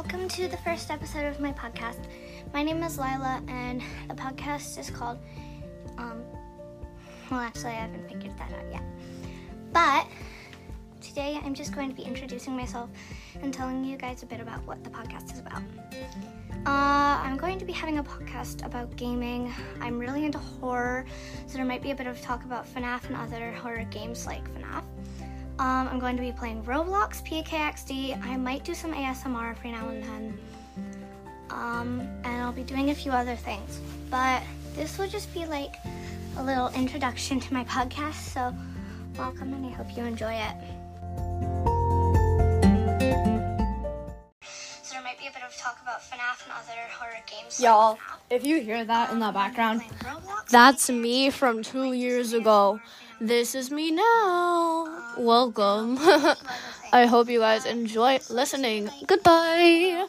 welcome to the first episode of my podcast. My name is Lila, and the podcast is called. Um, well, actually, I haven't figured that out yet. But today, I'm just going to be introducing myself and telling you guys a bit about what the podcast is about. Uh, I'm going to be having a podcast about gaming. I'm really into horror, so there might be a bit of talk about FNAF and other horror games like FNAF. Um, I'm going to be playing Roblox, PKXD. I might do some ASMR every now and then. Um, and I'll be doing a few other things. But this will just be like a little introduction to my podcast. So, welcome and I hope you enjoy it. So, there might be a bit of talk about FNAF and other horror games. Y'all. If you hear that in the background, that's me from two years ago. This is me now. Welcome. I hope you guys enjoy listening. Goodbye.